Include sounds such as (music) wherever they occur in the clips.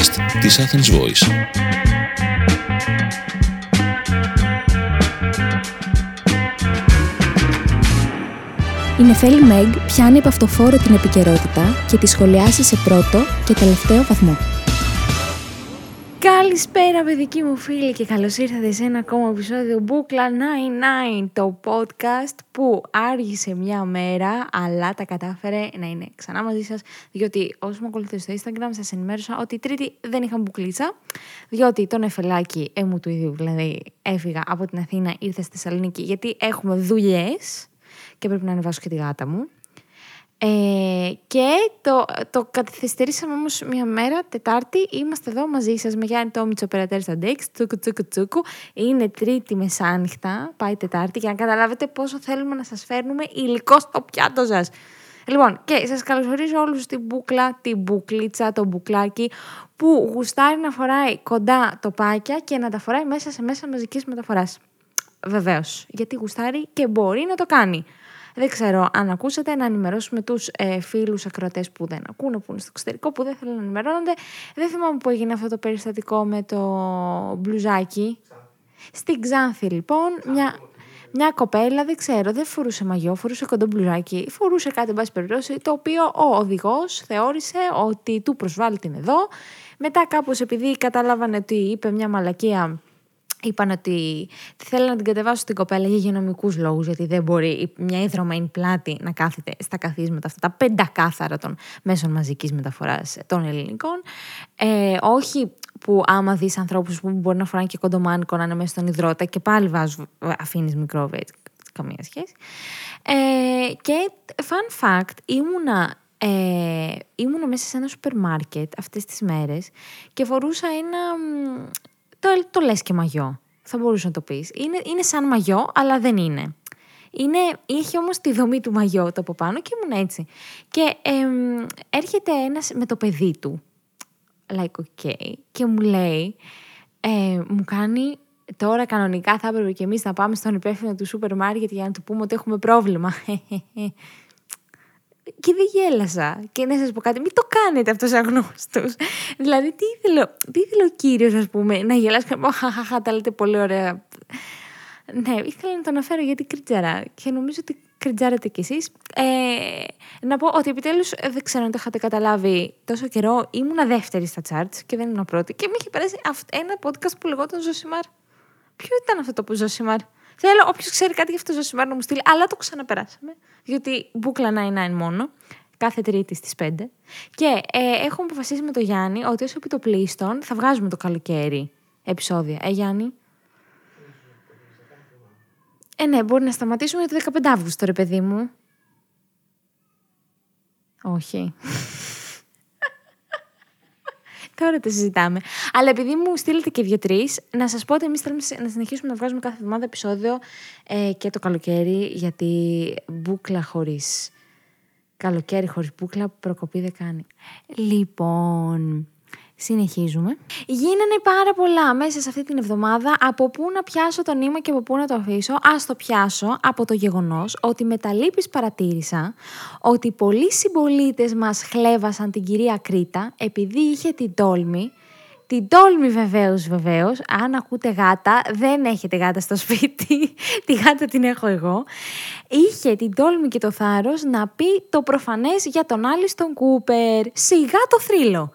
podcast της Athens Voice. Η Νεφέλη Μεγ πιάνει από αυτοφόρο την επικαιρότητα και τη σχολιάσει σε πρώτο και τελευταίο βαθμό. Καλησπέρα παιδική μου φίλη και καλώς ήρθατε σε ένα ακόμα επεισόδιο Μπούκλα 99 το podcast που άργησε μια μέρα αλλά τα κατάφερε να είναι ξανά μαζί σας διότι όσοι μου ακολουθείτε στο Instagram σας ενημέρωσα ότι η τρίτη δεν είχα μπουκλίτσα διότι το νεφελάκι έμου του ίδιου δηλαδή έφυγα από την Αθήνα ήρθα στη Θεσσαλονίκη γιατί έχουμε δουλειές και πρέπει να ανεβάσω και τη γάτα μου ε, και το, το καθυστερήσαμε όμως μια μέρα, Τετάρτη, είμαστε εδώ μαζί σας με Γιάννη Τόμιτσο, Περατέρ Ντέξ, τσούκου τσούκου τσούκου. Είναι Τρίτη μεσάνυχτα, πάει Τετάρτη, για να καταλάβετε πόσο θέλουμε να σας φέρνουμε υλικό στο πιάτο σας. Λοιπόν, και σας καλωσορίζω όλους στην μπουκλα, την μπουκλίτσα, το μπουκλάκι που γουστάρει να φοράει κοντά τοπάκια και να τα φοράει μέσα σε μέσα μαζικής μεταφοράς. Βεβαίως, γιατί γουστάρει και μπορεί να το κάνει. Δεν ξέρω αν ακούσατε να ενημερώσουμε τους ε, φίλους ακροατές που δεν ακούνε, που είναι στο εξωτερικό, που δεν θέλουν να ενημερώνονται. Δεν θυμάμαι που έγινε αυτό το περιστατικό με το μπλουζάκι. Στην Ξάνθη λοιπόν, μια, μια κοπέλα, δεν ξέρω, δεν φορούσε μαγιό, φορούσε κοντό μπλουζάκι, φορούσε κάτι, εν περιπτώσει, το οποίο ο οδηγός θεώρησε ότι του προσβάλλει την εδώ. Μετά κάπως επειδή κατάλαβαν ότι είπε μια μαλακία είπαν ότι θέλουν να την κατεβάσουν στην κοπέλα για υγειονομικούς λόγους, γιατί δεν μπορεί μια υδρωμένη πλάτη να κάθεται στα καθίσματα αυτά, τα πεντακάθαρα των μέσων μαζικής μεταφοράς των ελληνικών. Ε, όχι που άμα δεις ανθρώπους που μπορεί να φοράνε και κοντομάνικο να είναι μέσα στον υδρότα και πάλι αφήνεις μικρόβια, έτσι, καμία σχέση. Ε, και fun fact, ήμουνα ε, ήμουνα μέσα σε ένα σούπερ μάρκετ αυτές τις μέρες και φορούσα ένα το, το λες και μαγιό. Θα μπορούσες να το πεις. Είναι, είναι σαν μαγιό, αλλά δεν είναι. είναι είχε όμως τη δομή του μαγιό το από πάνω και ήμουν έτσι. Και έρχεται ένας με το παιδί του, like okay, και μου λέει, ε, μου κάνει τώρα κανονικά θα έπρεπε και εμείς να πάμε στον υπεύθυνο του σούπερ μάρκετ για να του πούμε ότι έχουμε πρόβλημα. (laughs) και δεν γέλασα. Και να σας πω κάτι, μην το κάνετε αυτό σαν γνώστος. δηλαδή, τι ήθελε, τι ήθελε ο κύριος, ας πούμε, να γελάσει και να πω, Χαχαχά, τα λέτε πολύ ωραία. Ναι, ήθελα να το αναφέρω γιατί κριτζαρά και νομίζω ότι κριτζάρετε κι εσείς. Ε, να πω ότι επιτέλους δεν ξέρω αν το είχατε καταλάβει τόσο καιρό. Ήμουνα δεύτερη στα charts και δεν ήμουν πρώτη. Και μου είχε περάσει ένα podcast που λεγόταν Ζωσιμάρ. Ποιο ήταν αυτό το που Ζωσιμάρ; Θέλω όποιος ξέρει κάτι για αυτό το Ζωσιμάρ να μου στείλει, αλλά το ξαναπεράσαμε διότι μπουκλα 99 μόνο, κάθε Τρίτη στις 5. Και ε, έχουμε αποφασίσει με τον Γιάννη ότι όσο επιτοπλίστων θα βγάζουμε το καλοκαίρι επεισόδια. Ε, Γιάννη; Ε, ναι, μπορεί να σταματήσουμε το 15 Αύγουστο, ρε παιδί μου. Όχι. Τώρα το συζητάμε. Αλλά επειδή μου στείλετε και δύο-τρει, να σας πω ότι εμείς θέλουμε να συνεχίσουμε να βγάζουμε κάθε εβδομάδα επεισόδιο ε, και το καλοκαίρι, γιατί μπουκλα χωρίς. Καλοκαίρι χωρίς μπουκλα, προκοπή δεν κάνει. Λοιπόν, Συνεχίζουμε. Γίνανε πάρα πολλά μέσα σε αυτή την εβδομάδα. Από πού να πιάσω το νήμα και από πού να το αφήσω. Α το πιάσω από το γεγονός ότι με τα λύπης παρατήρησα ότι πολλοί συμπολίτες μας χλέβασαν την κυρία Κρήτα επειδή είχε την τόλμη. Την τόλμη βεβαίως, βεβαίως. Αν ακούτε γάτα, δεν έχετε γάτα στο σπίτι. (laughs) τη γάτα την έχω εγώ. Είχε την τόλμη και το θάρρος να πει το προφανές για τον Άλιστον Κούπερ. Σιγά το θρύλο.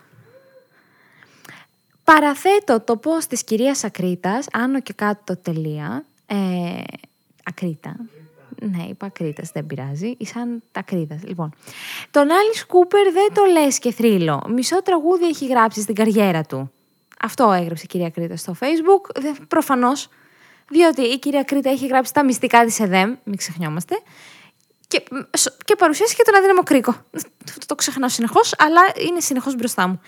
Παραθέτω το post της κυρίας Ακρίτας, άνω και κάτω το τελεία, ε, Ακρίτα, ναι, είπα Ακρίτας, δεν πειράζει. Ισαν τα Ακρίτας. Λοιπόν, τον Άλλη Κούπερ δεν το λες και θρύλο. Μισό τραγούδι έχει γράψει στην καριέρα του. Αυτό έγραψε η κυρία Κρήτα στο facebook. Προφανώς, διότι η κυρία Κρήτα έχει γράψει τα μυστικά της ΕΔΕΜ, μην ξεχνιόμαστε, και, και παρουσίασε και τον αδύναμο κρίκο. Το ξεχνάω συνεχώς, αλλά είναι συνεχώς μπροστά μου.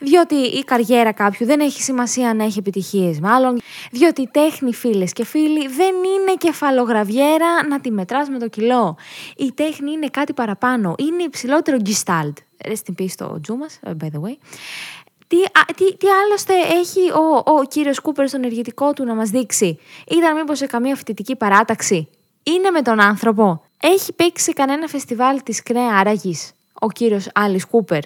Διότι η καριέρα κάποιου δεν έχει σημασία να έχει επιτυχίες, μάλλον. Διότι η τέχνη, φίλες και φίλοι, δεν είναι κεφαλογραβιέρα να τη μετράς με το κιλό. Η τέχνη είναι κάτι παραπάνω. Είναι υψηλότερο gestalt. Rest in peace το τζου μας, by the way. Τι, τι, τι άλλωστε έχει ο, ο κύριος Κούπερ στο ενεργητικό του να μας δείξει; Ήταν μήπως σε καμία φοιτητική παράταξη; Είναι με τον άνθρωπο; Έχει παίξει κανένα φεστιβάλ της Κρέα Άραγης ο κύριος Άλις Κούπερ.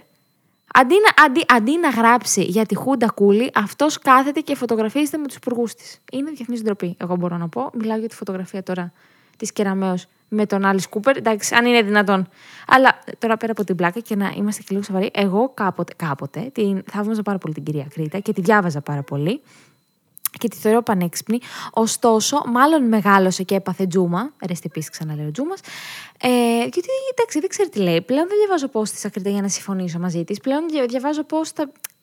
Αντί να, αντί, αντί να γράψει για τη Χούντα Κούλη, αυτός κάθεται και φωτογραφίζεται με τους υπουργούς της. Είναι διεθνής ντροπή, εγώ μπορώ να πω. Μιλάω για τη φωτογραφία τώρα της Κεραμέως με τον Άλλη Κούπερ. Εντάξει, αν είναι δυνατόν. Αλλά τώρα πέρα από την πλάκα και να είμαστε και λίγο σοβαροί, εγώ κάποτε, κάποτε την θαύμαζα πάρα πολύ την κυρία Κρήτα και τη διάβαζα πάρα πολύ και τη θεωρώ πανέξυπνη. Ωστόσο, μάλλον μεγάλωσε και έπαθε τζούμα. Ρεστή επίση, ξαναλέω τζούμας. Ε, γιατί εντάξει, δεν ξέρει τι λέει. Πλέον δεν διαβάζω πώ της ακριτά για να συμφωνήσω μαζί της. Πλέον διαβάζω πώ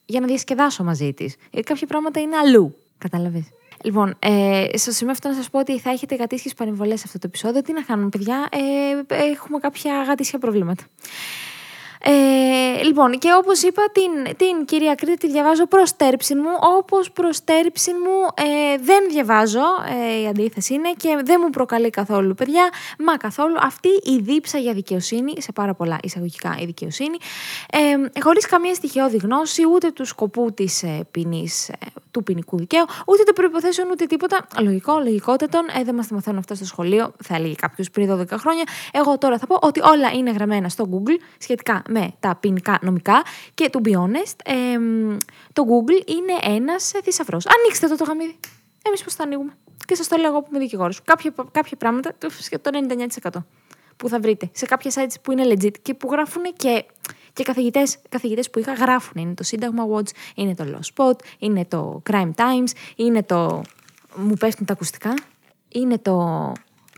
για να διασκεδάσω μαζί της. Γιατί κάποια πράγματα είναι αλλού. Κατάλαβες. Λοιπόν, ε, στο σημείο αυτό να σας πω ότι θα έχετε γατήσιε παρεμβολέ σε αυτό το επεισόδιο. Τι να κάνουμε, παιδιά, ε, έχουμε κάποια γατήσια προβλήματα. Ε, λοιπόν, και όπως είπα, την, την κυρία Κρήτη τη διαβάζω προς τέρψη μου, όπως προς τέρψη μου ε, δεν διαβάζω, ε, η αντίθεση είναι, και δεν μου προκαλεί καθόλου, παιδιά, μα καθόλου αυτή η δίψα για δικαιοσύνη, σε πάρα πολλά εισαγωγικά η δικαιοσύνη, ε, χωρίς καμία στοιχειώδη γνώση, ούτε του σκοπού της ε, ποινής, ε, του ποινικού δικαίου, ούτε των προποθέσεων, ούτε τίποτα. Λογικό, λογικότατον, ε, δεν μας τη μαθαίνουν αυτά στο σχολείο, θα έλεγε κάποιος πριν 12 χρόνια. Εγώ τώρα θα πω ότι όλα είναι γραμμένα στο Google σχετικά με τα ποινικά νομικά και to be honest, ε, το Google είναι ένας θησαυρός. Ανοίξτε το το γαμίδι. Εμείς πώς θα ανοίγουμε; Και σας το λέω εγώ που είμαι δικηγόρος. Κάποια, κάποια πράγματα, το 99% που θα βρείτε σε κάποια sites που είναι legit και που γράφουν και και καθηγητές, καθηγητές που είχα γράφουν. Είναι το Σύνταγμα Watch, είναι το Law Spot, είναι το Crime Times, είναι το... Μου πέφτουν τα ακουστικά. Είναι το,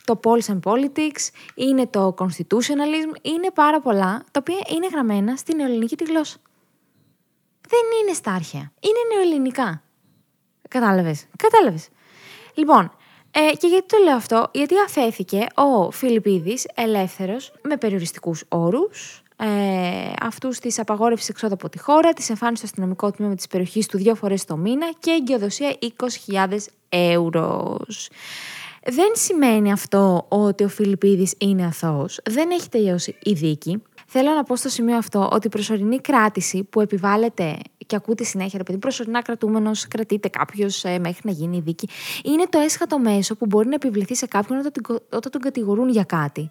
το Policy and Politics, είναι το Constitutionalism. Είναι πάρα πολλά, τα οποία είναι γραμμένα στην ελληνική τη γλώσσα. Δεν είναι στα αρχαία. Είναι νεοελληνικά. Κατάλαβες. Κατάλαβες. Λοιπόν, ε, και γιατί το λέω αυτό, γιατί αφέθηκε ο Φιλιππίδης ελεύθερος με περιοριστικούς όρους, ε, αυτούς της απαγόρευσης εξόδου από τη χώρα, της εμφάνισης στο αστυνομικό τμήμα της περιοχής του δύο φορές το μήνα και εγκυοδοσία 20.000 ευρώ. Δεν σημαίνει αυτό ότι ο Φιλιππίδης είναι αθώος. Δεν έχει τελειώσει η δίκη. Θέλω να πω στο σημείο αυτό ότι η προσωρινή κράτηση που επιβάλλεται και ακούτε συνέχεια, επειδή προσωρινά κρατούμενος κρατείται κάποιος ε, μέχρι να γίνει η δίκη, είναι το έσχατο μέσο που μπορεί να επιβληθεί σε κάποιον όταν, όταν τον κατηγορούν για κάτι.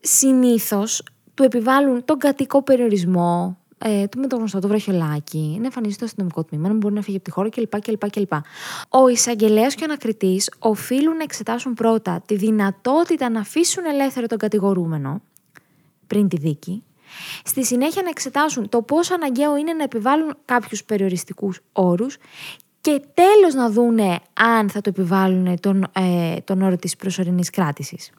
Συνήθως του επιβάλλουν τον κατοικό περιορισμό, ε, του με το γνωστό το βραχιολάκι, να εμφανίζεται στο αστυνομικό τμήμα, να μπορεί να φύγει από τη χώρα κλπ. κλπ, κλπ. Ο εισαγγελέας και ο ανακριτής οφείλουν να εξετάσουν πρώτα τη δυνατότητα να αφήσουν ελεύθερο τον κατηγορούμενο πριν τη δίκη. Στη συνέχεια να εξετάσουν το πόσο αναγκαίο είναι να επιβάλλουν κάποιους περιοριστικούς όρους και τέλος να δούνε αν θα το επιβάλλουν τον, ε, τον όρο της προσωρινής κράτησης.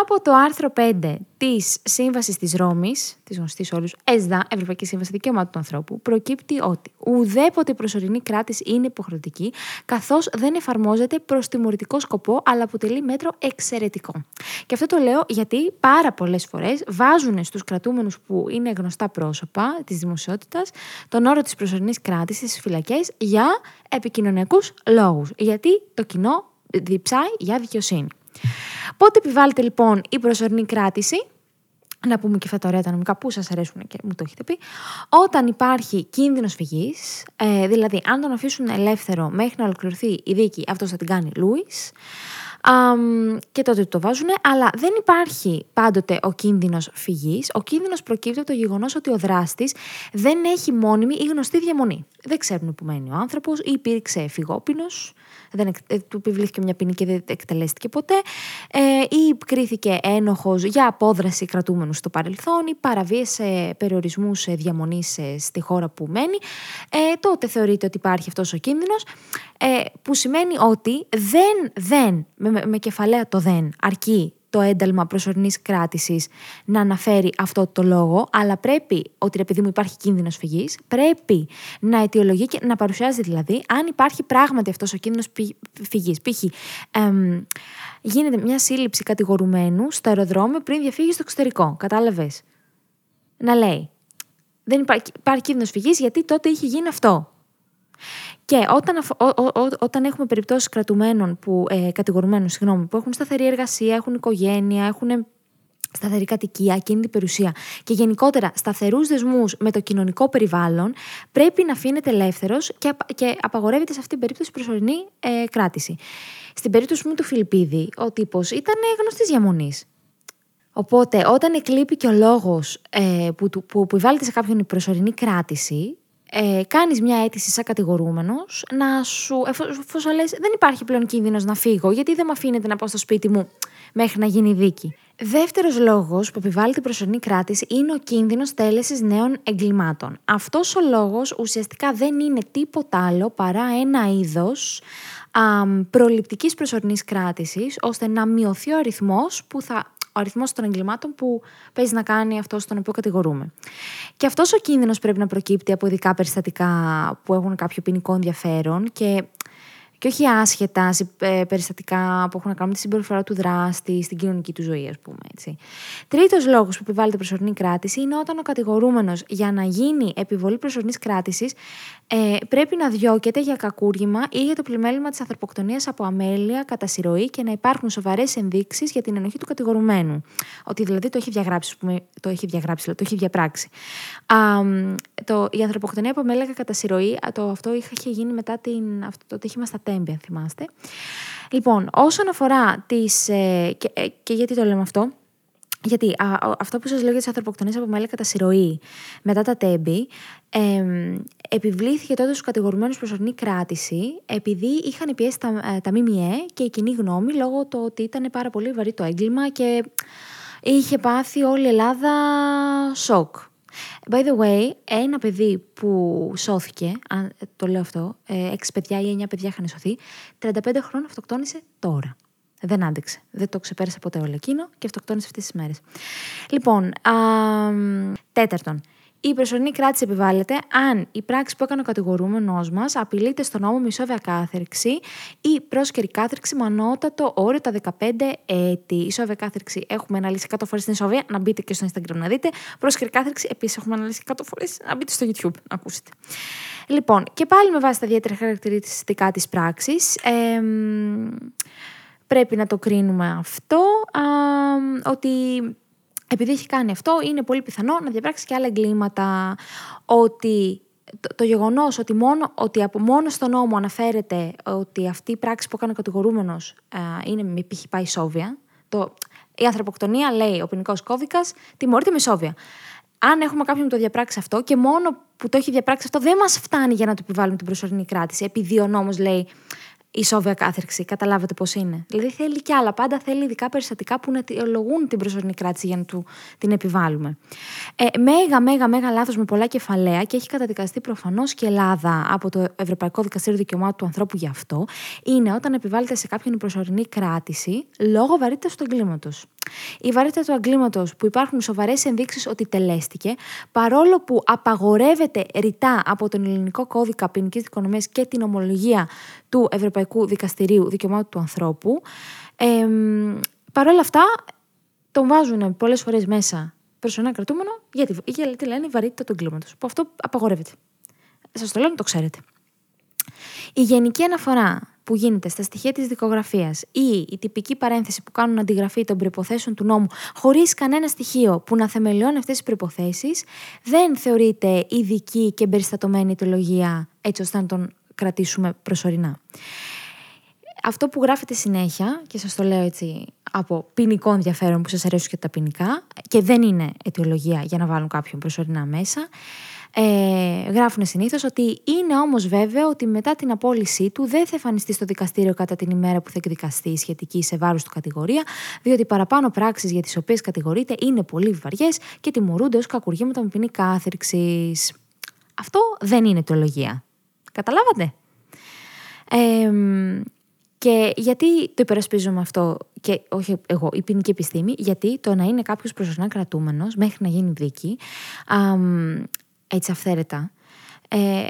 Από το άρθρο 5 της Σύμβασης της Ρώμης, της γνωστής όλους ΕΣΔΑ, Ευρωπαϊκή Σύμβαση Δικαιωμάτων του Ανθρώπου, προκύπτει ότι ουδέποτε η προσωρινή κράτηση είναι υποχρεωτική, καθώς δεν εφαρμόζεται προς τιμωρητικό σκοπό, αλλά αποτελεί μέτρο εξαιρετικό. Και αυτό το λέω γιατί πάρα πολλές φορές βάζουν στους κρατούμενους που είναι γνωστά πρόσωπα της δημοσιότητας τον όρο της προσωρινής κράτησης στις φυλακές για επικοινωνιακούς λόγους. Γιατί το κοινό διψάει για δικαιοσύνη. Πότε επιβάλλεται λοιπόν η προσωρινή κράτηση, να πούμε και αυτά τα ωραία τα νομικά που σας αρέσουν και μου το έχετε πει, όταν υπάρχει κίνδυνος φυγής, ε, δηλαδή αν τον αφήσουν ελεύθερο μέχρι να ολοκληρωθεί η δίκη, αυτός θα την κάνει Λούις. και τότε το βάζουν, αλλά δεν υπάρχει πάντοτε ο κίνδυνος φυγής. Ο κίνδυνος προκύπτει από το γεγονός ότι ο δράστης δεν έχει μόνιμη ή γνωστή διαμονή. Δεν ξέρουν που μένει ο άνθρωπος ή υπήρξε φυγόπινος, δεν, ε, του επιβλήθηκε μια ποινή και δεν εκτελέστηκε ποτέ, ε, ή κρίθηκε ένοχος για απόδραση κρατούμενου στο παρελθόν ή παραβίασε περιορισμούς διαμονής ε, στη χώρα που μένει, ε, τότε θεωρείται ότι υπάρχει αυτός ο κίνδυνος, ε, που σημαίνει ότι δεν, δεν με, με κεφαλαία το δεν, αρκεί το ένταλμα προσωρινής κράτησης να αναφέρει αυτό το λόγο, αλλά πρέπει, ότι επειδή μου υπάρχει κίνδυνος φυγής, πρέπει να αιτιολογεί και να παρουσιάζει δηλαδή αν υπάρχει πράγματι αυτός ο κίνδυνος φυγής. Π.χ. γίνεται μια σύλληψη κατηγορουμένου στο αεροδρόμιο πριν διαφύγει στο εξωτερικό. Κατάλαβες. Να λέει. Δεν υπάρχει, υπάρχει κίνδυνος φυγής γιατί τότε είχε γίνει αυτό. Και όταν, όταν έχουμε περιπτώσεις κρατουμένων που, ε, κατηγορουμένων συγγνώμη, που έχουν σταθερή εργασία, έχουν οικογένεια, έχουν σταθερή κατοικία, κίνητη περιουσία και γενικότερα σταθερούς δεσμούς με το κοινωνικό περιβάλλον, πρέπει να αφήνεται ελεύθερος και, και απαγορεύεται σε αυτή την περίπτωση προσωρινή ε, κράτηση. Στην περίπτωση μου του Φιλιππίδη, ο τύπος ήταν γνωστής διαμονής. Οπότε, όταν εκλείπει και ο λόγος ε, που, που, που επιβάλλεται σε κάποιον η προσωρινή κράτηση, ε, κάνεις μια αίτηση σαν κατηγορούμενος να σου, εφόσον λες δεν υπάρχει πλέον κίνδυνος να φύγω γιατί δεν με αφήνετε να πάω στο σπίτι μου μέχρι να γίνει δίκη. Δεύτερος λόγος που επιβάλλει την προσωρινή κράτηση είναι ο κίνδυνος τέλεσης νέων εγκλημάτων. Αυτός ο λόγος ουσιαστικά δεν είναι τίποτα άλλο παρά ένα είδος προληπτικής προσωρινής κράτησης, ώστε να μειωθεί ο αριθμός που θα ο αριθμός των εγκλημάτων που παίζει να κάνει αυτός στον οποίο κατηγορούμε. Και αυτός ο κίνδυνος πρέπει να προκύπτει από ειδικά περιστατικά που έχουν κάποιο ποινικό ενδιαφέρον και και όχι άσχετα ε, περιστατικά που έχουν να κάνουν με τη συμπεριφορά του δράστη στην κοινωνική του ζωή, ας πούμε. Έτσι. Τρίτος λόγος που επιβάλλεται προσωρινή κράτηση είναι όταν ο κατηγορούμενος για να γίνει επιβολή προσωρινής κράτησης ε, πρέπει να διώκεται για κακούργημα ή για το πλημέλημα της ανθρωποκτονίας από αμέλεια, κατά συρροή και να υπάρχουν σοβαρές ενδείξεις για την ενοχή του κατηγορουμένου. Ότι δηλαδή το έχει διαγράψει, πούμε, το έχει διαγράψει, το έχει διαπράξει. Α, το, η ανθρωποκτονία από αμέλεια κατά συρροή, το, αυτό είχε γίνει μετά την, αυτό, το τύχημα στα Τέμπη, αν θυμάστε. Λοιπόν, όσον αφορά τις... Ε, και, ε, και γιατί το λέμε αυτό, γιατί α, αυτό που σας λέω για τις ανθρωποκτονίες από μέλη κατά συρροή μετά τα τέμπη, ε, επιβλήθηκε τότε στους κατηγορουμένους προσωρινή κράτηση, επειδή είχαν πιέσει τα, ε, τα ΜΜΕ και η κοινή γνώμη λόγω του ότι ήταν πάρα πολύ βαρύ το έγκλημα και είχε πάθει όλη η Ελλάδα σοκ. By the way, ένα παιδί που σώθηκε, αν το λέω αυτό, ε, έξι παιδιά ή εννιά παιδιά είχαν σωθεί, 35 χρόνια αυτοκτόνησε τώρα. Δεν άντεξε. Δεν το ξεπέρασε ποτέ όλο εκείνο και αυτοκτόνησε αυτές τις μέρες. Λοιπόν, α, τέταρτον, η προσωρινή κράτηση επιβάλλεται αν η πράξη που έκανε ο κατηγορούμενος μας απειλείται στον νόμο με ισόβια κάθερξη ή πρόσκαιρη κάθερξη με ανώτατο όριο τα 15 έτη. Ισόβια κάθερξη έχουμε αναλύσει 100 φορές στην ισόβια, να μπείτε και στο Instagram να δείτε. Πρόσκαιρη κάθερξη επίσης έχουμε αναλύσει 100 φορές, να μπείτε στο YouTube να ακούσετε. Λοιπόν, και πάλι με βάση τα ιδιαίτερα χαρακτηριστικά της πράξης. Ε, πρέπει να το κρίνουμε αυτό, α, ότι επειδή έχει κάνει αυτό, είναι πολύ πιθανό να διαπράξει και άλλα εγκλήματα. Ότι το, το γεγονός ότι, μόνο, ότι από μόνο στον νόμο αναφέρεται ότι αυτή η πράξη που έκανε ο κατηγορούμενος είναι με π.χ. πάει σόβια. Το, η ανθρωποκτονία λέει ο ποινικός κώδικας τιμωρείται με σόβια. Αν έχουμε κάποιον που το διαπράξει αυτό και μόνο που το έχει διαπράξει αυτό δεν μας φτάνει για να του επιβάλλουμε την προσωρινή κράτηση, επειδή ο νόμος λέει η σόβια κάθερξη. Καταλάβατε πώς είναι. Δηλαδή θέλει κι άλλα. Πάντα θέλει ειδικά περιστατικά που να αιτιολογούν την προσωρινή κράτηση για να του την επιβάλλουμε. Ε, μέγα, μέγα, μέγα λάθος με πολλά κεφαλαία και έχει καταδικαστεί προφανώς και Ελλάδα από το Ευρωπαϊκό Δικαστήριο Δικαιωμάτων του Ανθρώπου γι' αυτό. Είναι όταν επιβάλλεται σε κάποιον η προσωρινή κράτηση λόγω βαρύτητας του εγκλήματος. Η βαρύτητα του εγκλήματο που υπάρχουν σοβαρές ενδείξεις ότι τελέστηκε, παρόλο που απαγορεύεται ρητά από τον Ελληνικό Κώδικα Ποινικής Δικονομίας και την ομολογία του Ευρωπαϊκού Δικαστηρίου Δικαιωμάτων του Ανθρώπου. Ε, Παρ' όλα αυτά, τον βάζουν πολλές φορές μέσα προσωρινά κρατούμενο, γιατί, γιατί λένε η βαρύτητα του εγκλήματο. Που αυτό απαγορεύεται. Σας το λέω να το ξέρετε. Η γενική αναφορά που γίνεται στα στοιχεία της δικογραφίας ή η τυπική παρένθεση που κάνουν αντιγραφή των προποθέσεων του νόμου χωρίς κανένα στοιχείο που να θεμελιώνει αυτές τις προποθέσει, δεν θεωρείται ειδική και εμπεριστατωμένη ιδεολογία έτσι ώστε να τον κρατήσουμε προσωρινά. Αυτό που γράφεται συνέχεια, και σας το λέω έτσι από ποινικό ενδιαφέρον που σας αρέσουν και τα ποινικά, και δεν είναι αιτιολογία για να βάλουν κάποιον προσωρινά μέσα, ε, γράφουν συνήθως ότι είναι όμως βέβαιο ότι μετά την απόλυσή του δεν θα εμφανιστεί στο δικαστήριο κατά την ημέρα που θα εκδικαστεί η σχετική σε βάρος του κατηγορία, διότι παραπάνω πράξεις για τις οποίες κατηγορείται είναι πολύ βαριές και τιμωρούνται ως κακουργήματα με ποινή κάθερξης. Αυτό δεν είναι αιτιολογία. Καταλάβατε; Ε, και γιατί το υπερασπίζομαι αυτό, και όχι εγώ, η ποινική επιστήμη, γιατί το να είναι κάποιος προσωρινά κρατούμενος μέχρι να γίνει δίκη, α, έτσι αυθαίρετα, ε,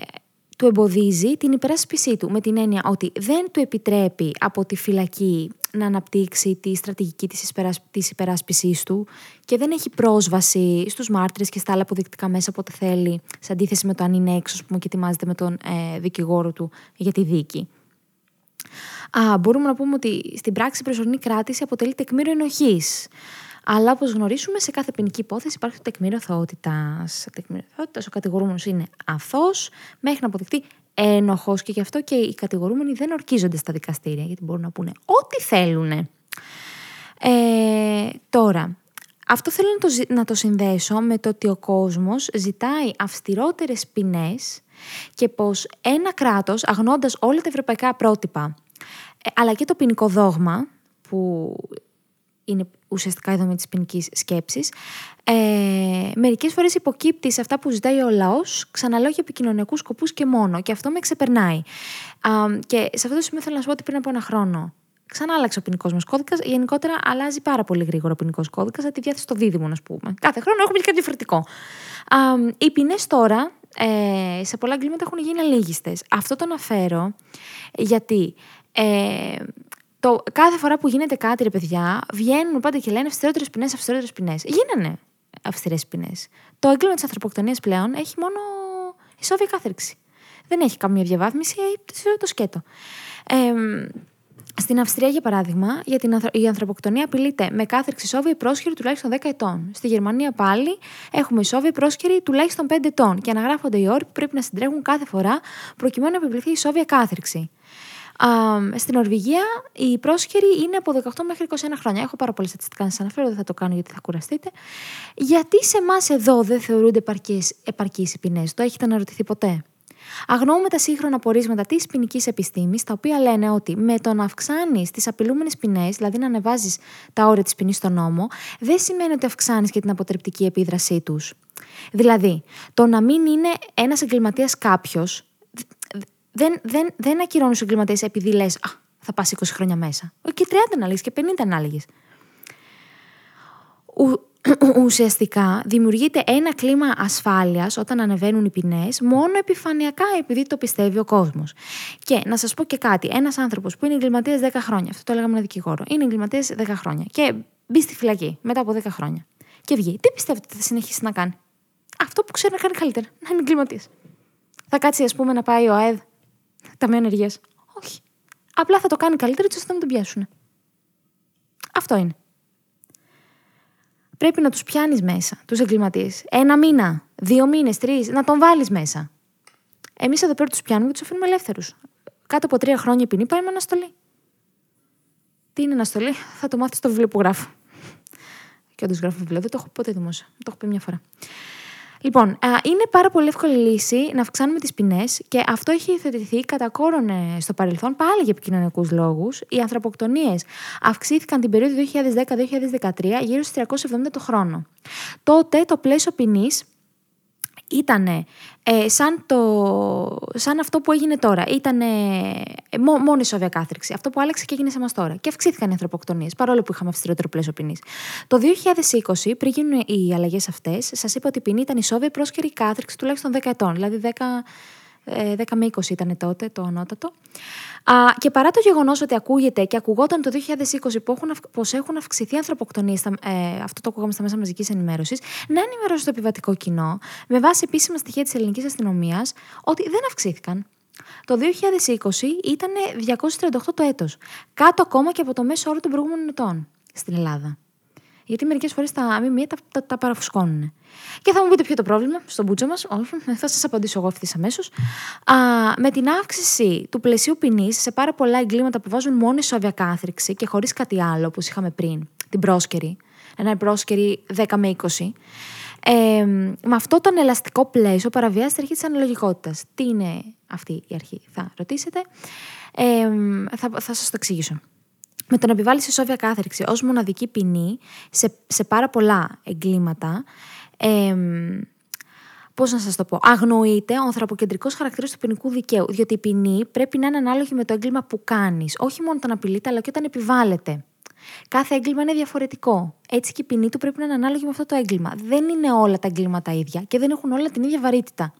του εμποδίζει την υπεράσπιση του με την έννοια ότι δεν του επιτρέπει από τη φυλακή να αναπτύξει τη στρατηγική της, της υπεράσπισης του και δεν έχει πρόσβαση στους μάρτυρες και στα άλλα αποδεικτικά μέσα όποτε θέλει σε αντίθεση με το αν είναι έξω πούμε, και ετοιμάζεται με τον ε, δικηγόρο του για τη δίκη. Α, μπορούμε να πούμε ότι στην πράξη η προσωρινή κράτηση αποτελεί τεκμήριο ενοχής. Αλλά όπως γνωρίζουμε, σε κάθε ποινική υπόθεση υπάρχει το τεκμήριο αθωότητα. Τεκμήριο ο κατηγορούμενος είναι αθώος μέχρι να αποδειχτεί ένοχος και γι' αυτό και οι κατηγορούμενοι δεν ορκίζονται στα δικαστήρια, γιατί μπορούν να πούνε ό,τι θέλουν. Ε, τώρα, αυτό θέλω να το, να το συνδέσω με το ότι ο κόσμος ζητάει αυστηρότερες ποινές και πως ένα κράτος, αγνώντας όλα τα ευρωπαϊκά πρότυπα, ε, αλλά και το ποινικό δόγμα, που είναι ουσιαστικά η δομή της ποινικής σκέψης, ε, μερικές φορές υποκύπτει σε αυτά που ζητάει ο λαός, ξαναλέω για επικοινωνιακούς σκοπούς και μόνο. Και αυτό με ξεπερνάει. και σε αυτό το σημείο θέλω να σου πω ότι πριν από ένα χρόνο Ξανά άλλαξε ο ποινικός μας κώδικας. Γενικότερα αλλάζει πάρα πολύ γρήγορα ο ποινικός κώδικας, από τη διάθεση των δίδυμων, α πούμε. Κάθε χρόνο έχουμε και κάτι διαφορετικό. Α, οι ποινές τώρα ε, σε πολλά εγκλήματα έχουν γίνει αλήγιστε. Αυτό το αναφέρω γιατί ε, το, κάθε φορά που γίνεται κάτι, ρε παιδιά, βγαίνουν πάντα και λένε αυστηρότερες ποινές, αυστηρότερες ποινές. Γίνανε αυστηρές ποινές. Το έγκλημα της ανθρωποκτονίας πλέον έχει μόνο ισόβια κάθερξη. Δεν έχει καμία διαβάθμιση, ε, το σκέτο. Ε, στην Αυστρία, για παράδειγμα, για την η ανθρωποκτονία απειλείται με κάθερξη ισόβια πρόσχερη τουλάχιστον 10 ετών. Στη Γερμανία πάλι έχουμε ισόβια πρόσχερη τουλάχιστον 5 ετών και αναγράφονται οι όροι που πρέπει να συντρέχουν κάθε φορά προκειμένου να επιβληθεί ισόβια κάθερξη. Α, στην Νορβηγία η πρόσχερη είναι από 18 μέχρι 21 χρόνια. Έχω πάρα πολλές στατιστικά να σας αναφέρω, δεν θα το κάνω γιατί θα κουραστείτε. Γιατί σε εμάς εδώ δεν θεωρούνται επαρκείς οι ποινές, το έχετε αναρωτηθεί ποτέ; Αγνοούμε τα σύγχρονα πορίσματα της ποινική επιστήμης, τα οποία λένε ότι με το να αυξάνεις τις απειλούμενες ποινές, δηλαδή να ανεβάζεις τα όρια της ποινής στον νόμο, δεν σημαίνει ότι αυξάνεις και την αποτρεπτική επίδρασή τους. Δηλαδή, το να μην είναι ένας εγκληματίας κάποιος, δεν, δεν, δεν ακυρώνεις του εγκληματίε επειδή λες, Α, θα πας 20 χρόνια μέσα. Και 30 να και 50 να ουσιαστικά δημιουργείται ένα κλίμα ασφάλειας όταν ανεβαίνουν οι ποινές, μόνο επιφανειακά επειδή το πιστεύει ο κόσμος. Και να σας πω και κάτι. Ένας άνθρωπος που είναι εγκληματίας 10 χρόνια, αυτό το έλεγαμε ένα δικηγόρο, είναι εγκληματίας 10 χρόνια και μπει στη φυλακή μετά από 10 χρόνια και βγει. Τι πιστεύετε ότι θα συνεχίσει να κάνει; Αυτό που ξέρει να κάνει καλύτερα, να είναι εγκληματίας. Θα κάτσει, ας πούμε, να πάει ο ΑΕΔ, ταμείο ενεργεία. Όχι. Απλά θα το κάνει καλύτερα έτσι ώστε να μην τον πιάσουν. Αυτό είναι πρέπει να τους πιάνεις μέσα, τους εγκληματίες. Ένα μήνα, δύο μήνες, τρεις, να τον βάλεις μέσα. Εμείς εδώ πέρα τους πιάνουμε και τους αφήνουμε ελεύθερους. Κάτω από τρία χρόνια ποινή πάει με αναστολή. Τι είναι αναστολή, θα το μάθεις στο βιβλίο που γράφω. Και όντως γράφω βιβλίο, δεν το έχω ποτέ δημόσια. Το έχω πει μια φορά. Λοιπόν, είναι πάρα πολύ εύκολη λύση να αυξάνουμε τις ποινές και αυτό έχει υιοθετηθεί κατά κόρον ε, στο παρελθόν πάλι για επικοινωνικούς λόγους. Οι ανθρωποκτονίες αυξήθηκαν την περίοδο 2010-2013 γύρω στις 370 το χρόνο. Τότε το πλαίσιο ποινής ήταν ε, σαν, το, σαν αυτό που έγινε τώρα. Ήταν ε, μόνο η σοβια κάθριξη. Αυτό που άλλαξε και έγινε σε εμάς τώρα. Και αυξήθηκαν οι ανθρωποκτονίες, παρόλο που είχαμε αυστηρότερο πλαίσιο ποινής. Το 2020, πριν γίνουν οι αλλαγές αυτές, σας είπα ότι η ποινή ήταν η σόβια πρόσχερη κάθριξη τουλάχιστον 10 ετών. Δηλαδή 10 10 ε, με 20 ήταν τότε το ανώτατο. Α, και παρά το γεγονός ότι ακούγεται και ακουγόταν το 2020 πως έχουν αυξηθεί ανθρωποκτονίες, ε, αυτό το ακούγαμε στα μέσα μαζικής ενημέρωσης, να ενημερώσει το επιβατικό κοινό, με βάση επίσημα στοιχεία της ελληνικής αστυνομίας, ότι δεν αυξήθηκαν. Το 2020 ήταν 238 το έτος, κάτω ακόμα και από το μέσο όρο των προηγούμενων ετών στην Ελλάδα. Γιατί μερικές φορές τα ΜΜΕ τα, τα, τα παραφουσκώνουν. Και θα μου πείτε ποιο το πρόβλημα στον μπούτσο μας. Όχι, θα σας απαντήσω εγώ ευθύ αμέσως. Με την αύξηση του πλαισίου ποινής σε πάρα πολλά εγκλήματα που βάζουν μόνο ισόβια κάθριξη και χωρίς κάτι άλλο, όπως είχαμε πριν, την πρόσκαιρη, ένα πρόσκαιρη 10 με 20. Ε, με αυτό το ελαστικό πλαίσιο παραβιάζεται η αρχή της αναλογικότητας. Τι είναι αυτή η αρχή, θα ρωτήσετε. Ε, θα, θα σας το εξηγήσω με το να επιβάλλεις ισόβια κάθριξη ως μοναδική ποινή σε, σε πάρα πολλά εγκλήματα, ε, Πώς να σας το πω, αγνοείται ο ανθρωποκεντρικός χαρακτήρας του ποινικού δικαίου. Διότι η ποινή πρέπει να είναι ανάλογη με το έγκλημα που κάνεις. Όχι μόνο όταν απειλείται, αλλά και όταν επιβάλλεται. Κάθε έγκλημα είναι διαφορετικό. Έτσι και η ποινή του πρέπει να είναι ανάλογη με αυτό το έγκλημα. Δεν είναι όλα τα εγκλήματα ίδια και δεν έχουν όλα την ίδια βαρύτητα.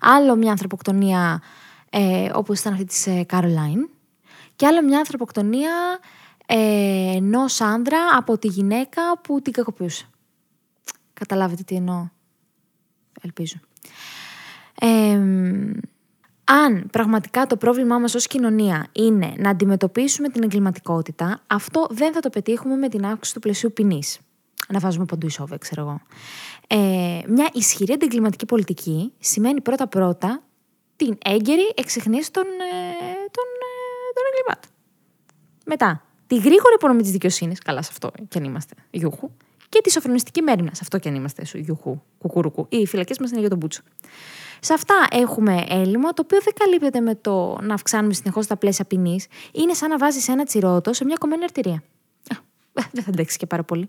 Άλλο μια ανθρωποκτονία ε, όπως ήταν αυτή της Καρολάιν, και άλλο μια ανθρωποκτονία ε, ενό άντρα από τη γυναίκα που την κακοποιούσε. Καταλάβετε τι εννοώ. Ελπίζω. αν πραγματικά το πρόβλημά μας ως κοινωνία είναι να αντιμετωπίσουμε την εγκληματικότητα, αυτό δεν θα το πετύχουμε με την αύξηση του πλαισίου ποινής. Να βάζουμε παντού ισόβε, ξέρω εγώ. Ε, μια ισχυρή αντιγκληματική πολιτική σημαίνει πρώτα-πρώτα την έγκαιρη εξεχνίση των, ε, των των εγκλημάτων. Μετά, τη γρήγορη υπονομή της δικαιοσύνης, καλά σε αυτό κι αν είμαστε γιούχου, και και τη σοφρονιστική μέρημνα. Σε αυτό και αν είμαστε σου, γιουχού, κουκουρουκού. Οι φυλακές μας είναι για τον μπούτσο. Σε αυτά έχουμε έλλειμμα, το οποίο δεν καλύπτεται με το να αυξάνουμε συνεχώς τα πλαίσια ποινής. Είναι σαν να βάζεις ένα τσιρότο σε μια κομμένη αρτηρία. Δεν θα αντέξεις και πάρα πολύ.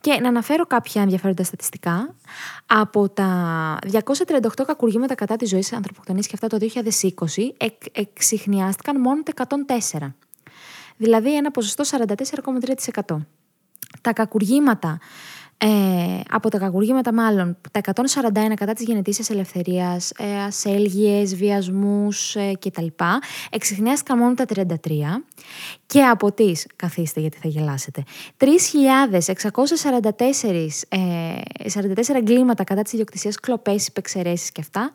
Και να αναφέρω κάποια ενδιαφέροντα στατιστικά. Από τα 238 κακουργήματα κατά της ζωής ανθρωποκτονή και αυτά το 2020, εκ, εξηχνιάστηκαν μόνο τα 104. Δηλαδή ένα ποσοστό 44,3%. Τα κακουργήματα ε, από τα κακουργήματα μάλλον, τα 141 κατά της γενετήσιας ελευθερίας, ε, ασέλγειες, βιασμούς ε, κτλ. Εξηχνιάστηκαν μόνο τα 33 και από τις, καθίστε γιατί θα γελάσετε, 3.644 ε, 44 εγκλήματα κατά της ιδιοκτησίας, κλοπές, υπεξαιρέσεις και αυτά,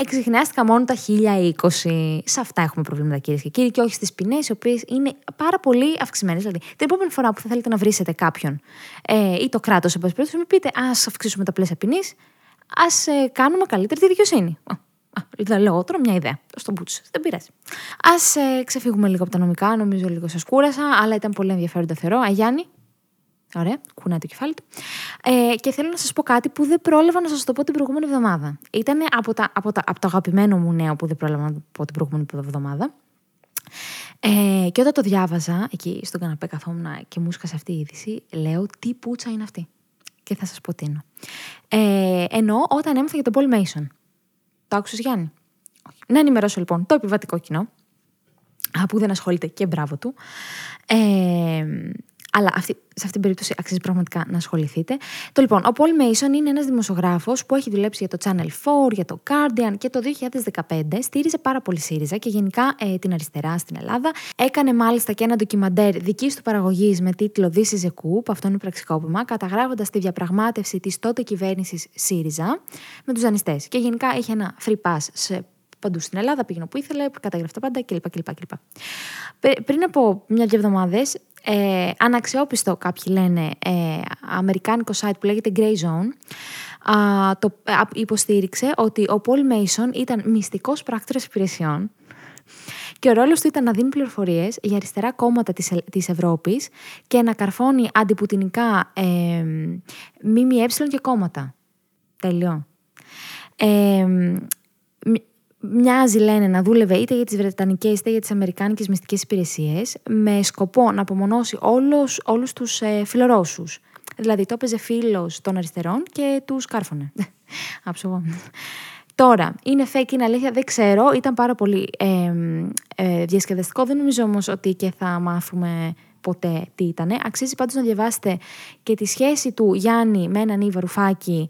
εξηχνιάστηκαν μόνο τα 1020. Σε αυτά έχουμε προβλήματα κυρίες και κύριοι και όχι στις ποινές, οι οποίες είναι πάρα πολύ αυξημένες. Δηλαδή, την επόμενη φορά που θα θέλετε να βρίσετε κάποιον ε, ή το κράτος, εν πάση περιπτώσει, μην πείτε Α αυξήσουμε τα πλαίσια ποινής, ας ε, κάνουμε καλύτερη τη δικαιοσύνη. Δηλαδή, λέω τώρα μια ιδέα. Στον μπούτσο. Δεν πειράζει. Α ε, ξεφύγουμε λίγο από τα νομικά. Νομίζω λίγο σας κούρασα, αλλά ήταν πολύ ενδιαφέροντα θεωρώ. Αγιάννη. Ωραία, κουνάει το κεφάλι του. Ε, και θέλω να σας πω κάτι που δεν πρόλαβα να σας το πω την προηγούμενη εβδομάδα. Ήταν από, τα, από, τα, από το αγαπημένο μου νέο που δεν πρόλαβα να το πω την προηγούμενη εβδομάδα. Ε, και όταν το διάβαζα, εκεί στον καναπέ καθόμουν και μου σκάσε αυτή η είδηση, λέω τι πούτσα είναι αυτή; Και θα σας πω τι είναι. Ε, ενώ όταν έμαθα για τον Paul Mason. Το άκουσες Γιάννη; Να ενημερώσω λοιπόν το επιβατικό κοινό, που δεν ασχολείται και μπράβο του. Ε, αλλά αυτή, σε αυτήν την περίπτωση αξίζει πραγματικά να ασχοληθείτε. Το λοιπόν, ο Paul Mason είναι ένας δημοσιογράφος που έχει δουλέψει για το Channel 4, για το Guardian και το 2015 στήριζε πάρα πολύ ΣΥΡΙΖΑ και γενικά ε, την αριστερά στην Ελλάδα. Έκανε μάλιστα και ένα ντοκιμαντέρ δική του παραγωγής με τίτλο This is a Coup, αυτό είναι πραξικόπημα, καταγράφοντας τη διαπραγμάτευση της τότε κυβέρνησης ΣΥΡΙΖΑ με τους δανειστές. Και γενικά είχε ένα free pass σε παντού στην Ελλάδα, πήγαινε όπου ήθελε, καταγραφεί τα πάντα κλπ. κλπ, κλπ. Πριν από μια-δυο εβδομάδες, ε, αναξιόπιστο κάποιοι λένε, ε, αμερικάνικο site που λέγεται Grey Zone, α, το, υποστήριξε ότι ο Paul Mason ήταν μυστικός πράκτορας υπηρεσιών και ο ρόλος του ήταν να δίνει πληροφορίες για αριστερά κόμματα της, της Ευρώπης και να καρφώνει αντιπουτινικά ε, ΜΜΕ και κόμματα. Τέλειο. Ε, μοιάζει, λένε, να δούλευε είτε για τις Βρετανικές είτε για τις Αμερικάνικες μυστικές υπηρεσίες, με σκοπό να απομονώσει όλους τους ε, φιλορώσους. Δηλαδή, το έπαιζε φίλος των αριστερών και τους κάρφωνε. (laughs) Άψογο. Τώρα, είναι fake, είναι αλήθεια, δεν ξέρω. Ήταν πάρα πολύ ε, ε, διασκεδαστικό. Δεν νομίζω όμως ότι και θα μάθουμε ποτέ τι ήταν. Αξίζει πάντως να διαβάσετε και τη σχέση του Γιάννη με έναν Ήβα Ρουφάκη,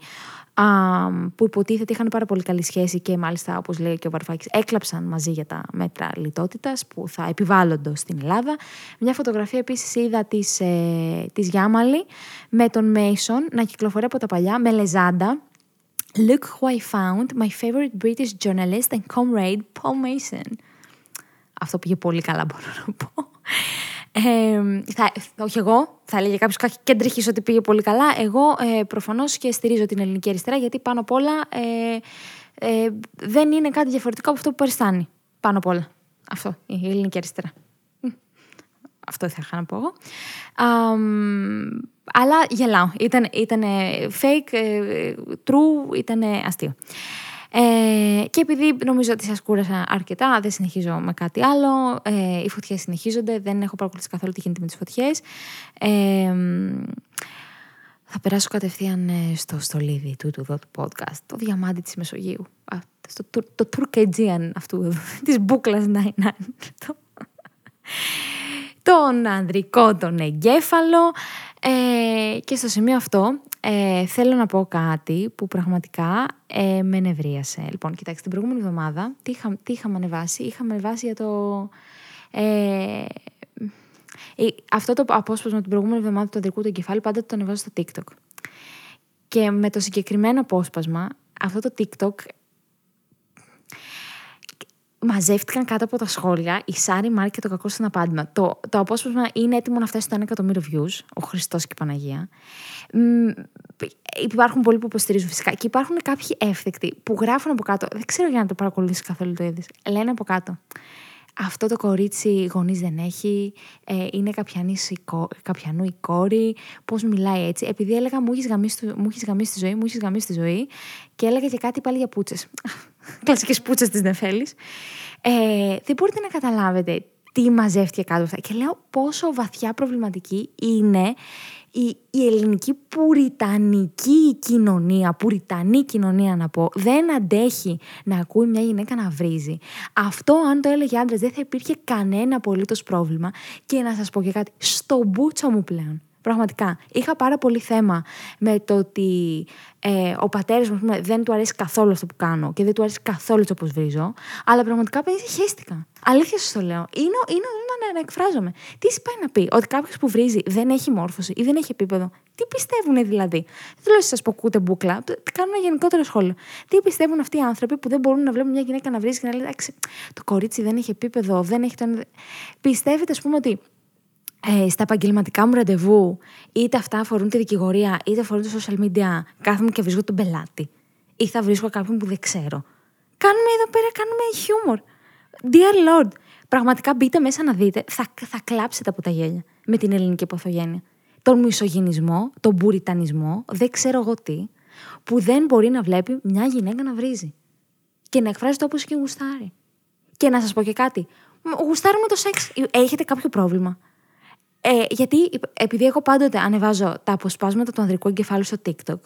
που υποτίθεται είχαν πάρα πολύ καλή σχέση και μάλιστα, όπως λέει και ο Βαρουφάκης, έκλαψαν μαζί για τα μέτρα λιτότητας που θα επιβάλλονται στην Ελλάδα. Μια φωτογραφία επίσης είδα της, ε, της Γιάμαλη με τον Μέισον να κυκλοφορεί από τα παλιά με λεζάντα. Look who I found, my favorite British journalist and comrade, Paul Mason. Αυτό πήγε πολύ καλά μπορώ να πω. Ε, θα, όχι εγώ, θα έλεγε κάποιος κεντρική ότι πήγε πολύ καλά. Εγώ ε, προφανώς και στηρίζω την ελληνική αριστερά γιατί πάνω απ' όλα ε, ε, δεν είναι κάτι διαφορετικό από αυτό που παριστάνει. Πάνω απ' όλα. Αυτό, η ελληνική αριστερά. Αυτό θα είχα να πω εγώ. αλλά γελάω. Ήταν, ήταν fake, ε, true, ήταν αστείο. Ε, και επειδή νομίζω ότι σας κούρασα αρκετά, δεν συνεχίζω με κάτι άλλο. Ε, οι φωτιές συνεχίζονται, δεν έχω παρακολουθήσει καθόλου τι γίνεται με τις φωτιές. Ε, θα περάσω κατευθείαν ε, στο στολίδι του, του, του podcast, το διαμάντι της Μεσογείου. Α, στο, το, (laughs) το Τουρκετζίαν αυτού, της μπουκλας 99. τον ανδρικό, τον εγκέφαλο. Ε, και στο σημείο αυτό ε, θέλω να πω κάτι που πραγματικά ε, με νευρίασε. Λοιπόν, κοιτάξτε, την προηγούμενη εβδομάδα τι, είχα, τι είχαμε ανεβάσει. Είχαμε ανεβάσει για το... Ε, ε, αυτό το απόσπασμα την προηγούμενη εβδομάδα του ανδρικού του εγκεφάλου πάντα το ανεβάζω στο TikTok. Και με το συγκεκριμένο απόσπασμα, αυτό το TikTok μαζεύτηκαν κάτω από τα σχόλια η Σάρι Μάρκ και το κακό στην απάντημα. Το, το απόσπασμα είναι έτοιμο να φτάσει στο 1 εκατομμύριο views, ο Χριστός και η Παναγία. υπάρχουν πολλοί που υποστηρίζουν φυσικά και υπάρχουν κάποιοι εύθεκτοι που γράφουν από κάτω. Δεν ξέρω για να το παρακολουθήσει καθόλου το είδε. Λένε από κάτω. Αυτό το κορίτσι γονείς δεν έχει, ε, είναι καπιανού η κόρη, πώς μιλάει έτσι. Επειδή έλεγα μου έχεις γαμίσει, μου έχεις γαμίσει τη ζωή, μου έχεις γαμίσει τη ζωή και έλεγα και κάτι πάλι για πούτσες. (laughs) Κλασικές πούτσες της Νεφέλης. Ε, δεν μπορείτε να καταλάβετε τι μαζεύτηκε κάτω αυτά. Και λέω πόσο βαθιά προβληματική είναι η, η ελληνική πουριτανική κοινωνία, πουριτανή κοινωνία να πω, δεν αντέχει να ακούει μια γυναίκα να βρίζει. Αυτό αν το έλεγε άντρας δεν θα υπήρχε κανένα απολύτως πρόβλημα. Και να σας πω και κάτι, στο μπούτσο μου πλέον. Πραγματικά. Είχα πάρα πολύ θέμα με το ότι ε, ο πατέρας μου δεν του αρέσει καθόλου αυτό που κάνω και δεν του αρέσει καθόλου το πώ βρίζω. Αλλά πραγματικά παιδί χαίστηκα. Αλήθεια σας το λέω. Είναι, είναι να, να εκφράζομαι. Τι πάει να πει, Ότι κάποιος που βρίζει δεν έχει μόρφωση ή δεν έχει επίπεδο. Τι πιστεύουν δηλαδή; Δεν θέλω να σας πω κούτε μπουκλά. Κάνω ένα γενικότερο σχόλιο. Τι πιστεύουν αυτοί οι άνθρωποι που δεν μπορούν να βλέπουν μια γυναίκα να βρίζει και να λένε Εντάξει, το κορίτσι δεν έχει επίπεδο, δεν έχει τον. Πιστεύετε, ας πούμε, ότι ε, στα επαγγελματικά μου ραντεβού, είτε αυτά αφορούν τη δικηγορία, είτε αφορούν το social media, κάθομαι και βρίσκω τον πελάτη. Ή θα βρίσκω κάποιον που δεν ξέρω. Κάνουμε εδώ πέρα, κάνουμε χιούμορ. Dear Lord, πραγματικά μπείτε μέσα να δείτε, θα, θα κλάψετε από τα γέλια με την ελληνική υποθογένεια. Τον μισογενισμό, τον πουριτανισμό, δεν ξέρω εγώ τι, που δεν μπορεί να βλέπει μια γυναίκα να βρίζει. Και να εκφράζεται όπως και γουστάρει. Και να σας πω και κάτι. Γουστάρουμε το σεξ. Έχετε κάποιο πρόβλημα; Ε, γιατί επειδή εγώ πάντοτε ανεβάζω τα αποσπάσματα του ανδρικού εγκεφάλου στο TikTok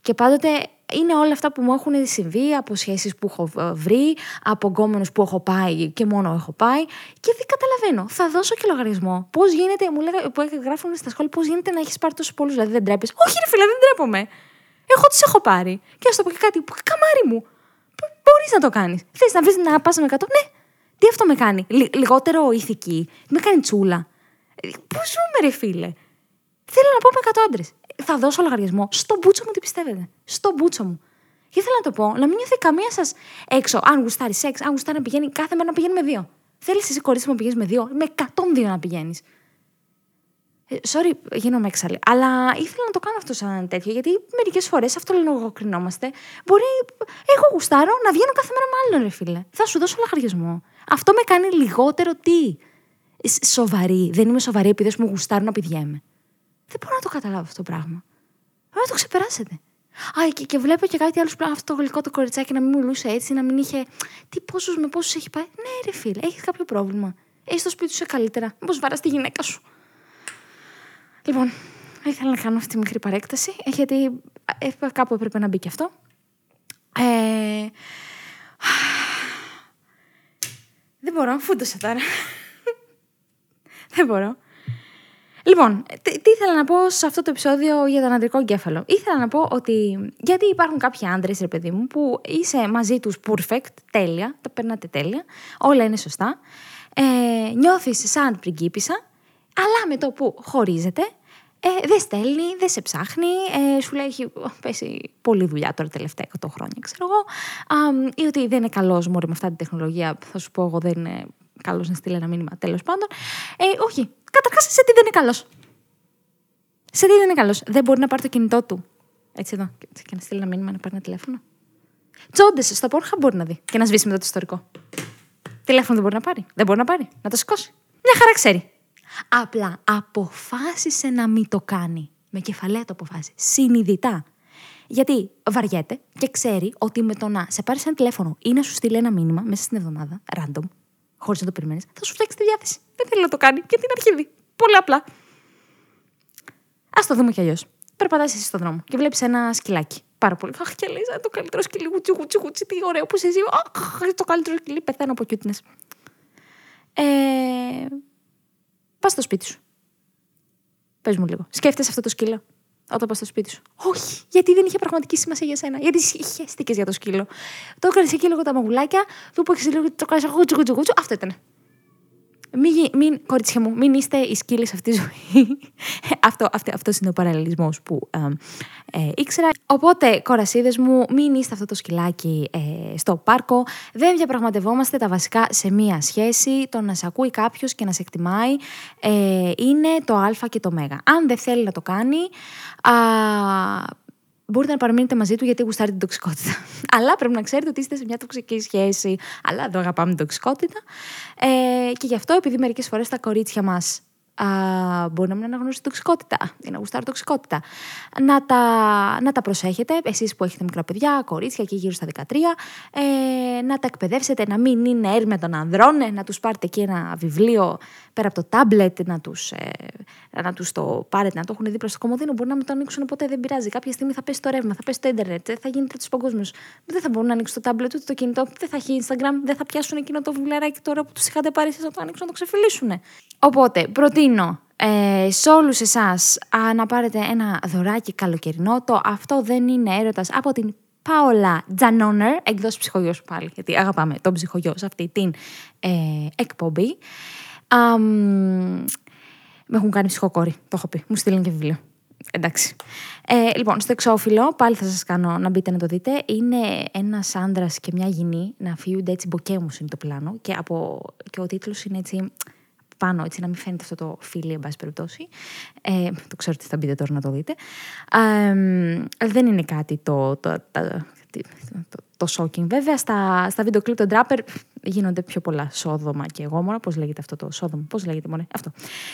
και πάντοτε είναι όλα αυτά που μου έχουν συμβεί από σχέσεις που έχω βρει, από γκόμενους που έχω πάει και μόνο έχω πάει και δεν καταλαβαίνω. Θα δώσω και λογαριασμό. Πώς γίνεται, μου λέγανε, που γράφουν στα σχόλια, πώς γίνεται να έχεις πάρει τόσο πολλούς, δηλαδή δεν τρέπεσαι. Όχι, ρε φίλε, δεν τρέπομαι. Εγώ του έχω πάρει. Και ας το πω και κάτι, καμάρι μου. Μπορείς να το κάνεις. Θες να βρεις να πας με 100. Ναι, τι αυτό με κάνει; λιγότερο ηθική. Με κάνει τσούλα. Πού ζούμε, ρε φίλε; Θέλω να πω με 100 άντρες. Θα δώσω λογαριασμό. Στο μπούτσο μου τι πιστεύετε; Στο μπούτσο μου. Και ήθελα να το πω, να μην νιώθει καμία σας έξω. Αν γουστάρει σεξ, αν γουστάρει να πηγαίνει κάθε μέρα να πηγαίνει με δύο. Θέλεις εσύ κορίτσι να πηγαίνεις με δύο, με 102 να πηγαίνεις. Ε, sorry, γίνομαι έξαλλη. Αλλά ήθελα να το κάνω αυτό σαν τέτοιο, γιατί μερικές φορές αυτό λογοκρινόμαστε. Μπορεί, εγώ γουστάρω να βγαίνω κάθε μέρα με άλλον, ρε φίλε. Θα σου δώσω λογαριασμό. Αυτό με κάνει λιγότερο τι; Σοβαρή. Δεν είμαι σοβαρή επειδή μου γουστάρουν να πηδιέμαι. Δεν μπορώ να το καταλάβω αυτό το πράγμα. Πρέπει να το ξεπεράσετε. Α, και, και βλέπω και κάτι άλλο που αυτό το γλυκό το κοριτσάκι να μην μιλούσε έτσι, να μην είχε. Τι πόσους με πόσους έχει πάει; Ναι, ρε φίλε, έχεις κάποιο πρόβλημα. Έχεις το σπίτι σου καλύτερα. Μήπως βαρά τη γυναίκα σου. Λοιπόν, ήθελα να κάνω αυτή τη μικρή παρέκταση, γιατί ε, κάπου έπρεπε να μπει και αυτό. Ε... (sighs) Δεν μπορώ, φούντωσα τώρα. Δεν μπορώ. Λοιπόν, τι, τι ήθελα να πω σε αυτό το επεισόδιο για τον αντρικό εγκέφαλο. Ήθελα να πω ότι γιατί υπάρχουν κάποιοι άντρες, ρε παιδί μου, που είσαι μαζί τους perfect, τέλεια, τα περνάτε τέλεια, όλα είναι σωστά. Ε, Νιώθεις σαν πριγκίπισσα, αλλά με το που χωρίζετε, ε, δεν στέλνει, δεν σε ψάχνει, ε, σου λέει έχει πέσει πολλή δουλειά τώρα τελευταία 100 χρόνια, ξέρω εγώ, α, ή ότι δεν είναι καλός μόρι με αυτά την τεχνολογία, θα σου πω εγώ δεν είναι καλό να στείλει ένα μήνυμα τέλος πάντων. Ε, όχι. Καταρχάς, σε τι δεν είναι καλός. Σε τι δεν είναι καλός. Δεν μπορεί να πάρει το κινητό του. Έτσι εδώ. Και να στείλει ένα μήνυμα να πάρει ένα τηλέφωνο. Τσόντε στο πόρχα μπορεί να δει και να σβήσει μετά το ιστορικό. Τηλέφωνο δεν μπορεί να πάρει. Δεν μπορεί να πάρει. Να το σηκώσει. Μια χαρά ξέρει. Απλά αποφάσισε να μην το κάνει. Με κεφαλαία το αποφάσισε. Συνειδητά. Γιατί βαριέται και ξέρει ότι με το να σε πάρει ένα τηλέφωνο ή να σου στείλει ένα μήνυμα μέσα στην εβδομάδα, random, χωρίς να το περιμένεις, θα σου φτιάξει τη διάθεση. Δεν θέλει να το κάνει γιατί είναι αρχίδι. Πολύ απλά. Α το δούμε κι αλλιώς. Περπατάς εσύ στον δρόμο και βλέπεις ένα σκυλάκι. Πάρα πολύ. Αχ, και λέει, το καλύτερο σκυλί, γουτσι, γουτσι, γουτσι, τι ωραίο που είσαι εσύ. Αχ, το καλύτερο σκυλί, πεθαίνω από κιούτινες. Ε, Πας στο σπίτι σου. Πες μου λίγο. Σκέφτεσαι αυτό το σκύλο; Όταν πας στο σπίτι σου. Όχι, γιατί δεν είχε πραγματική σημασία για σένα. Γιατί χαίστηκες για το σκύλο. Το έκανες εκεί λίγο τα μαγουλάκια, του που έχεις λίγο το κάνει γουτσου Αυτό ήταν. Μην, μην, κορίτσια μου, μην είστε οι σκύλοι σε αυτής της ζωή. (laughs) αυτό, αυτό, αυτός είναι ο παραλληλισμός που ε, ε, ήξερα. Οπότε, κορασίδες μου, μην είστε αυτό το σκυλάκι ε, στο πάρκο. Δεν διαπραγματευόμαστε τα βασικά σε μία σχέση. Το να σε ακούει κάποιος και να σε εκτιμάει ε, είναι το Α και το Μ. Αν δεν θέλει να το κάνει, α, μπορείτε να παραμείνετε μαζί του γιατί γουστάρετε την τοξικότητα. (laughs) Αλλά πρέπει να ξέρετε ότι είστε σε μια τοξική σχέση. Αλλά εδώ αγαπάμε την τοξικότητα. Ε, και γι' αυτό, επειδή μερικές φορές τα κορίτσια μας α, μπορεί να μην αναγνωρίσει τοξικότητα ή να γουστάρει τοξικότητα. Να τα, να τα προσέχετε, εσείς που έχετε μικρά παιδιά, κορίτσια και γύρω στα 13, ε, να τα εκπαιδεύσετε να μην είναι έρμεα των ανδρών, ε, να τους πάρετε εκεί ένα βιβλίο πέρα από το τάμπλετ, να τους, ε, να τους το πάρετε, να το έχουν δίπλα στο κομμωδίνο, μπορεί να μην το ανοίξουν ποτέ, δεν πειράζει. Κάποια στιγμή θα πέσει το ρεύμα, θα πέσει το ίντερνετ, θα γίνει τρίτο παγκόσμιος. Δεν θα μπορούν να ανοίξουν το τάμπλετ ούτε το κινητό, δεν θα έχει Instagram, δεν θα πιάσουν εκείνο το βιβλιαράκι τώρα που τους είχατε πάρει να το ανοίξουν να το ξεφυλίσουν. Οπότε, προτείνω ε, σε όλους εσάς να πάρετε ένα δωράκι καλοκαιρινό. Το αυτό δεν είναι έρωτας από την Πάολα Τζανόνερ, εκδόση ψυχογειό πάλι, γιατί αγαπάμε τον ψυχογειό σε αυτή την ε, εκπομπή. Um, με έχουν κάνει ψυχοκόρη, το έχω πει. Μου στείλουν και βιβλίο. Εντάξει. Ε, λοιπόν, στο εξώφυλλο, πάλι θα σας κάνω να μπείτε να το δείτε. Είναι ένας άντρας και μια γυνή να φύγονται έτσι μποκέμου είναι το πλάνο. Και, από, και ο τίτλος είναι έτσι πάνω, έτσι να μην φαίνεται αυτό το φίλι, εν πάση περιπτώσει. Ε, το ξέρω ότι θα μπείτε τώρα να το δείτε. Ε, δεν είναι κάτι το, το, το, το, το shocking. Βέβαια, στα, στα βίντεο κλιπ των Trapper γίνονται πιο πολλά σόδομα και εγώμορα. Πώς λέγεται αυτό το σόδομα, πώς λέγεται μόνο αυτό.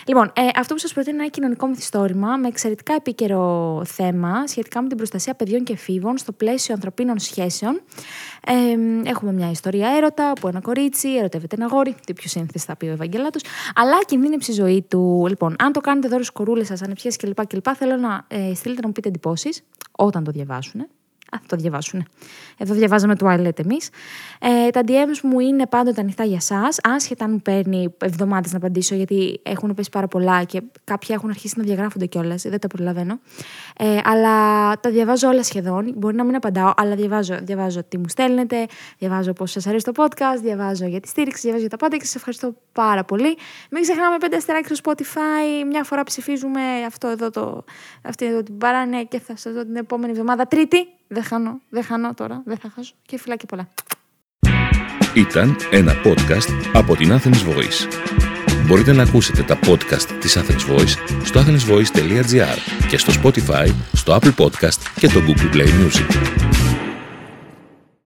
Λοιπόν, ε, αυτό που σας προτείνω είναι ένα κοινωνικό μυθιστόρημα με εξαιρετικά επίκαιρο θέμα σχετικά με την προστασία παιδιών και φίβων στο πλαίσιο ανθρωπίνων σχέσεων. Ε, έχουμε μια ιστορία έρωτα που ένα κορίτσι ερωτεύεται ένα γόρι, τι πιο σύνθεση θα πει ο Ευαγγελάτος, αλλά κινδύνεψε η ζωή του. Λοιπόν, αν το κάνετε δώρο κορούλες σας, ανεψιές κλπ, κλπ. Θέλω να ε, στείλετε να μου πείτε εντυπώσεις όταν το διαβάσουν. Α, το διαβάσουν. Εδώ διαβάζαμε το Twilight εμείς. Ε, τα DMs μου είναι πάντοτε ανοιχτά για εσά. Άσχετα αν μου παίρνει εβδομάδες να απαντήσω, γιατί έχουν πέσει πάρα πολλά και κάποια έχουν αρχίσει να διαγράφονται κιόλας. Δεν τα προλαβαίνω. Ε, αλλά τα διαβάζω όλα σχεδόν. Μπορεί να μην απαντάω, αλλά διαβάζω, διαβάζω τι μου στέλνετε, διαβάζω πώς σας αρέσει το podcast, διαβάζω για τη στήριξη, διαβάζω για τα πάντα και σας ευχαριστώ πάρα πολύ. Μην ξεχνάμε πέντε αστεράκια στο Spotify. Μια φορά ψηφίζουμε αυτό εδώ το, αυτή εδώ την παράνοια και θα σας δω την επόμενη εβδομάδα. Τρίτη. Δεν χάνω, δεν χάνω τώρα, δεν θα χάσω και φυλάκι πολλά. Ήταν ένα podcast από την Athens Voice. Μπορείτε να ακούσετε τα podcast της Athens Voice στο athensvoice.gr και στο Spotify, στο Apple Podcast και το Google Play Music.